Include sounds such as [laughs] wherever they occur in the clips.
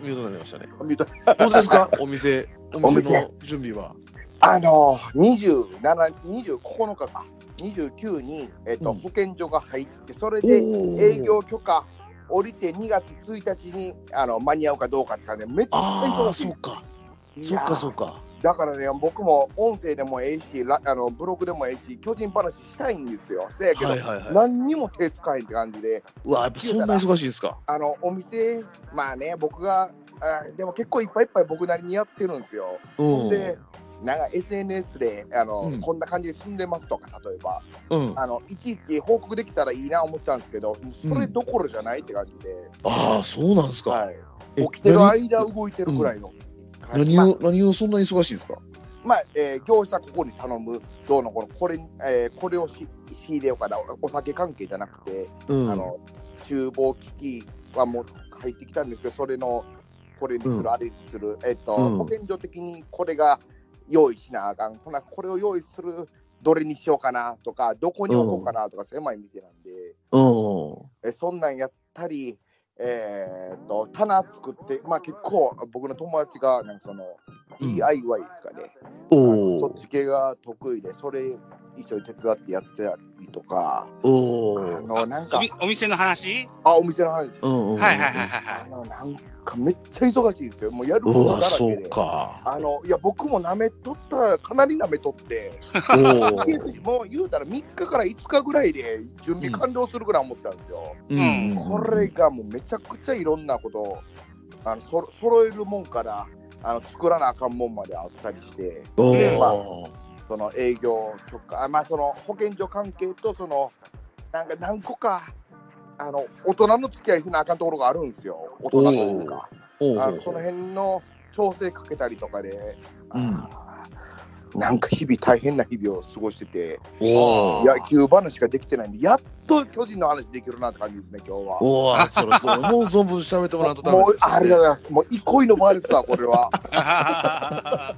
ミュートになりましたね。ミュートどうですかお店、お店の準備は。あの27、29日か、29に、えっとうん保健所が入って、それで営業許可降りて2月1日にあの間に合うかどうかって感じで、めっちゃ、忙しい。ですそうか。そうか、そうか。だからね、僕も音声でもええし、ラあのブログでもええし、巨人話したいんですよ。せやけど、はいはいはい。何にも手つかへんって感じで、うわ、やっぱそんな忙しいですか？あのお店、まあね、僕が、あでも結構いっぱいいっぱい僕なりにやってるんですよ。うん。で、なんか SNS であの、うんこんな感じで住んでますとか、例えば、うん。あのいちいち報告できたらいいな思ったんですけど、それどころじゃないって感じで、ああ、そうなんですか。はい、え起きてる間動いてるぐらいの。感じまあ何を、何をそんなに忙しいんですか？まあ、えー業者ここに頼む、どうのこの、これ、えーこれをし仕入れようかな、お酒関係じゃなくて、うん。あの、厨房機器はもう入ってきたんですけど、それの、これにする、うん。あれにする、えっ、と、うん。保健所的にこれが用意しなあかん、ほな、これを用意する、どれにしようかなとか、どこに置こうかなとか、狭い店なんで、うん。えそんなんやったり、えー、と棚作って、まあ、結構僕の友達がなんかその DIY ですかね、おそっち系が得意で、それ一緒に手伝ってやってたりとか、おあお。のなんかお店の話？あ、お店の話です。うんうん。はいはいはいはいはい。あのなんかめっちゃ忙しいですよ、もうやることだうわ、そうらけで。か。あのいや僕もなめとった、かなりなめとって。もう言うたら3日から5日ぐらいで準備完了するぐらい思ったんですよ。うん。これがもうめちゃくちゃいろんなことをあのそ揃えるもんからあの作らなあかんもんまであったりしておでまあお。その営業許可あまあその保健所関係とそのなんか何個かあの大人の付き合いせなあかんところがあるんですよ。大人というか。おあのその辺の調整かけたりとかで、なんか日々大変な日々を過ごしてておお。野球話しかできてないんでやっと巨人の話できるなって感じですね今日は。おお、そろそろもう存分喋ってもらうとダメですよねありがとうございます。もう憩いの場ですわ、これは。[laughs] あ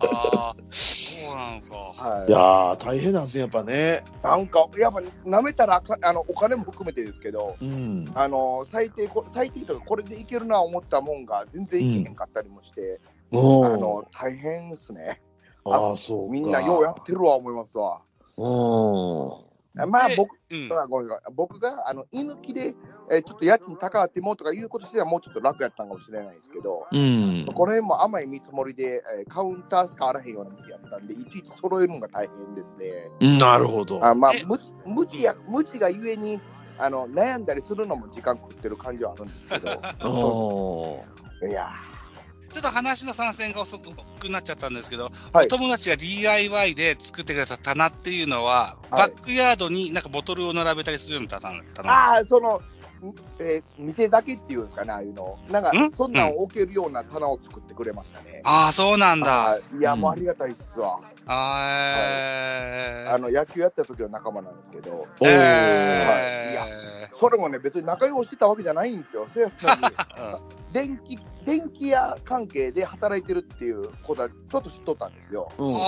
あ、そうなのか。はいやー、大変なんですね、やっぱね。い。なんか、やっぱ、舐めたらあの、お金も含めてですけど、うん。あの、最低こ、最低とか、これでいけるな思ったもんが、全然いけへんかったりもして、おあの、大変ですね。ああ、そうか。みんなようやってるわ、思いますわ。うん。まあ、で僕、うん。あごめんなさい僕が、あの、居抜きで、えーちょっと家賃高あってもとかいうことしては、もうちょっと楽やったんかもしれないですけど、うん。この辺も甘い見積もりで、えーカウンターしかあらへんような店やったんで、いちいち揃えるのが大変ですね。なるほど。あまあえ、無知無知や無知がゆえにあの悩んだりするのも時間食ってる感じはあるんですけど、[laughs] おいやちょっと話の参戦が遅くなっちゃったんですけど、はい。お友達が DIY で作ってくれた棚っていうのは、はい。バックヤードになんかボトルを並べたりするような棚ー、棚ああ、その、んえー店だけっていうんですかね、ああいうの。なんかん、そんなんを置けるような棚を作ってくれましたね。ああ、そうなんだ。いや、うんもうありがたいっすわ。あーあの野球やった時の仲間なんですけど、おえはいいやーそれもね、別に仲良くしてたわけじゃないんですよ。せやのに [laughs] 電気電気屋関係で働いてるっていうことはちょっと知っとったんですよ。うん。で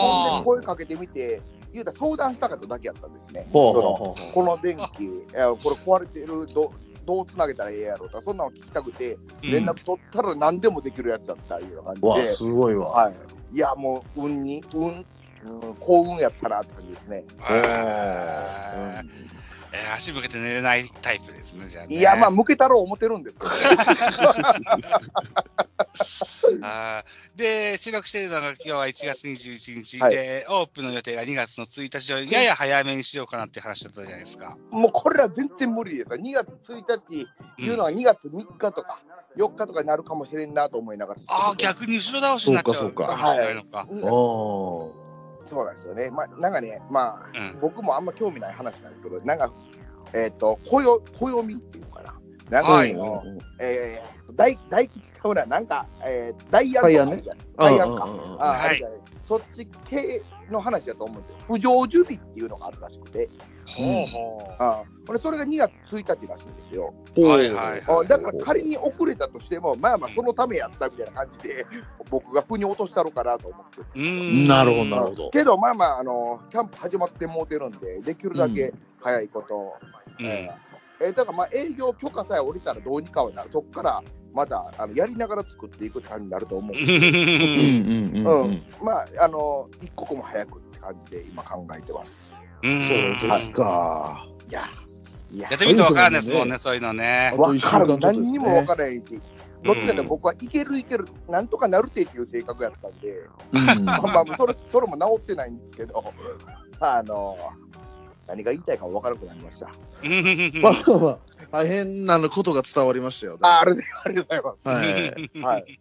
声かけてみて、言うたら相談したかっただけやったんですね。ほうそのほうほうほこの電気、いやこれ壊れてるど、どうつなげたらええやろうとか、そんなの聞きたくて、うん連絡取ったら何でもできるやつだったいうようなう。わ、感じで、すごいわ。はい、いや、もう、運に、運、うん、幸運やったなって感じですね。えー足向けて寝れないタイプですね、じゃあ、ね。いや、まあ、向けたろう思ってるんですけど、[laughs] あー。で、収録しているのが今日は1月21日。はい。で、オープンの予定が2月の1日で、やや早めにしようかなって話だったじゃないですか。もうこれは全然無理です。よ。2月1日いうのは2月3日とか4日とかになるかもしれんなと思いながら。ああ、逆に後ろ倒しになっちゃうそうかそうか。もしれないそうなんですよね。まあ、なんかね、まあ、うん。僕もあんま興味ない話なんですけど、なんか、えっ、と、暦、暦っていうのかな。なんか、はいあのえー、大、大吉ちゃうな、なんか、えー、ダイアンダダイアンか。はいそっち系の話だと思うんですよ。不常樹日っていうのがあるらしくて、ほうほあこれそれが2月1日らしいんですよ。う。はいはいあはい。だから仮に遅れたとしても、まあまあそのためやったみたいな感じで、[laughs] 僕が腑に落としたろかなと思って。うーんなるほどなるほどけどまあまあ、あの、キャンプ始まってもうてるんで、できるだけ早いこと、うんえーえーだからまあ営業許可さえ下りたらどうにかはなる。そこからまたあのやりながら作っていくって感じになると思う。うんうんうんうん。まあ、あの、一刻も早くって感じで今考えてます。うんそうですか。いや、いややっ、てみるとわかんないですもんね、そういうのね。あと一週間わかるちょっとですね何にもわからないし、どっちかというと僕はいけるいける、なんとかなるってっていう性格やったんで、うん [laughs] まあまあ、それそれも治ってないんですけど、あの、何が言いたいか分からなくなりました。[laughs] まあまあまあ、大変なことが伝わりましたよ。あありありがとうございます。はい。はい。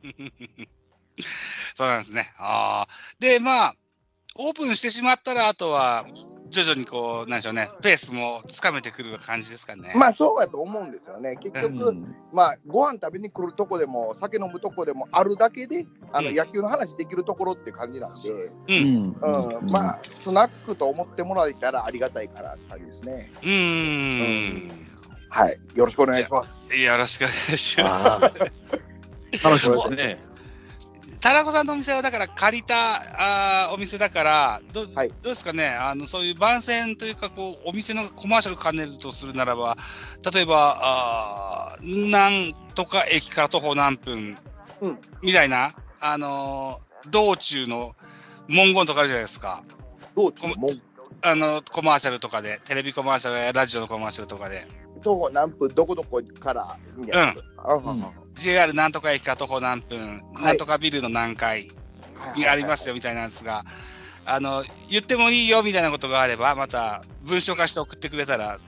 [laughs] そうなんですね。ああ。で、まあ、オープンしてしまったら、あとは、徐々にこう、なんでしょうね、ペースもつかめてくる感じですかね。まあそうやと思うんですよね。結う局、んまあご飯食べに来るとこでも、酒飲むとこでもあるだけで、あのうん野球の話できるところって感じなんで、う。うんんうん、まあ、スナックと思ってもらえたらありがたいかなって感じですね。うーん。はい。よろしくお願いします。よろしくお願いします。楽しみですね。タラコさんのお店はだから借りたあーお店だからど,、はい。どうですかね？あのそういう番宣というかこうお店のコマーシャル兼ねるとするならば例えばあーなんとか駅から徒歩何分、うん。みたいな、あのー道中の文言とかあるじゃないですか。どうちもう、あのコマーシャルとかでテレビコマーシャルやラジオのコマーシャルとかで。徒歩何分、どこどこから、みたいな。あうん JR なんとか駅から徒歩何分、はいなんとかビルの何階にありますよみたいなんですが、あの、言ってもいいよみたいなことがあれば、また文章化して送ってくれたら、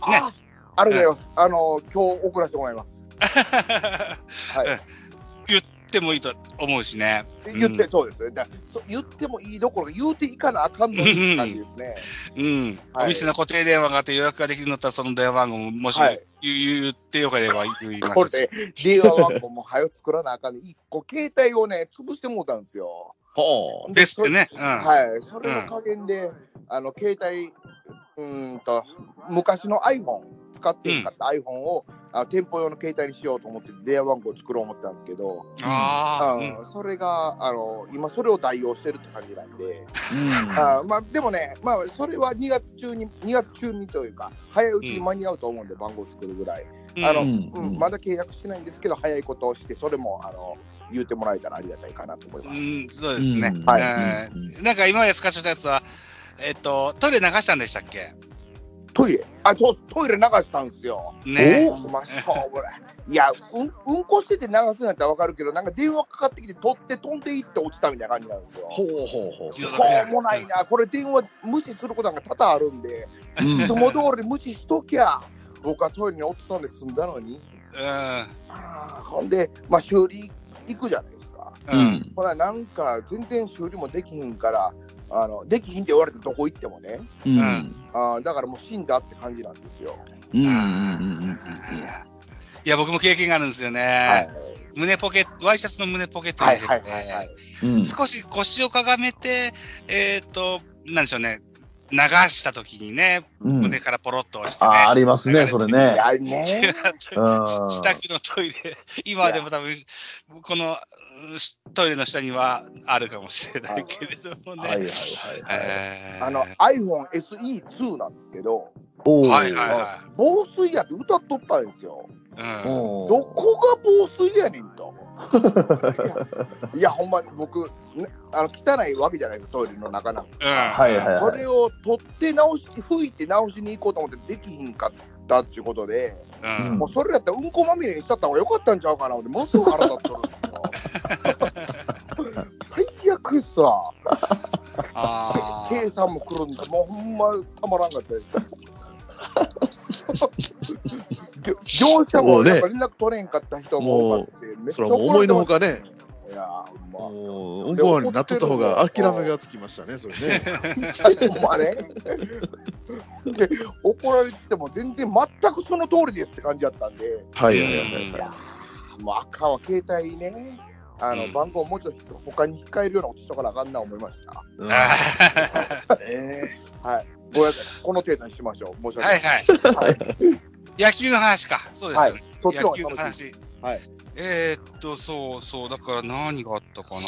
ああありがとうございます。あの、今日送らせてもらいます。[laughs] はい。言ってもいいと思うしね。言って、うんそうですね。だそ言ってもいいどころか、言うていかなあかんのにって感じですね。うん。はいお店の固定電話があって予約ができるんだったら、その電話番号ももしはい言言ってよければ言いますし。これ、電話番号も早く作らなあかんね。一個携帯をね、潰してもうたんですよ。はですってね。うん。はい。それの加減で、あの、携帯、うーんと、昔の iPhone、使ってなかった iPhone を、あ店舗用の携帯にしようと思って電話番号を作ろう思ったんですけど、ああ、それが、あの、今それを代用してるって感じなんで、あ。あまあ、でもね、まあ、それは2月中に、2月中にというか、早いうちに間に合うと思うんで、番号作るぐらい。あのうんうん、まだ契約してないんですけど、早いことをして、それも、あの、言うてもらえたらありがたいかなと思います。うん、そうですね。うんはいえーなんか今まで使ってたやつは、えっと、トイレ流したんでしたっけ？トイレ？あ、そう、トイレ流したんですよ。ね。まあ、しょうもない。いや、うん、うんこしてて流すんやったらわかるけど、なんか電話かかってきて、取って飛んでいって落ちたみたいな感じなんですよ。ほうほうほう。しょうもないな、これ電話無視することなんか多々あるんで、いつも通り無視しときゃ、僕はトイレに落とさんで済んだのに、うん。ほんで、まあ、修理行くじゃないですか。う。うんん。ほら、なんか全然修理もできひんから、あのできひんって言われてどこ行ってもね、うん。あーだからもう死んだって感じなんですよ。うん。うん。いや、僕も経験があるんですよね。はい、胸ポケット、ワイシャツの胸ポケットにはいはい入れて、はいはい。うん。少し腰をかがめて、えっ、と、なんでしょうね、流した時にね、うん胸からポロッと押してね。ああ、ありますね、それいね。やね、う [laughs] ん自宅のトイレ、今でも多分、このうんトイレの下にはあるかもしれないけれどもね。はいはいはいはい。えーあの iPhone SE2 なんですけど、はいはいは防水やって歌っとったんですよ。い。うんどこが防水やねんと。いや、いやほんまに僕、ね、あの汚いわけじゃないですトイレの中なんか。うんはいはいはいこれを取って直し、拭いて直しに行こうと思ってできひんかったっていうことで、うんもうそれやったらうんこまみれにしちゃった方がよかったんちゃうかなって、ものすごく腹立ってるんですよ。最悪さ、あー計算も来るんだ、もうほんまたまらんかったです。業 [laughs] 業者も連絡取れんかった人も多かって、めっちゃそれは思いのほかね。いやま。もう、うんこになっとった方が諦めがつきましたね、それね。[laughs] ほんまね。で、怒られても全然全くその通りですって感じだったんで、はいはいはいうんはもうあかんわ、携帯ね、あの、うん番号もうちょっと他に控えるようなことしとかなあかんな思いました。い。うんはい。ごめんなさい。この程度にしましょう。申しーはい訳ない。はい。はい。野球の話か。そうですよね。そっちの。話。はい。えー、っと、そうそう、だから何があったかな。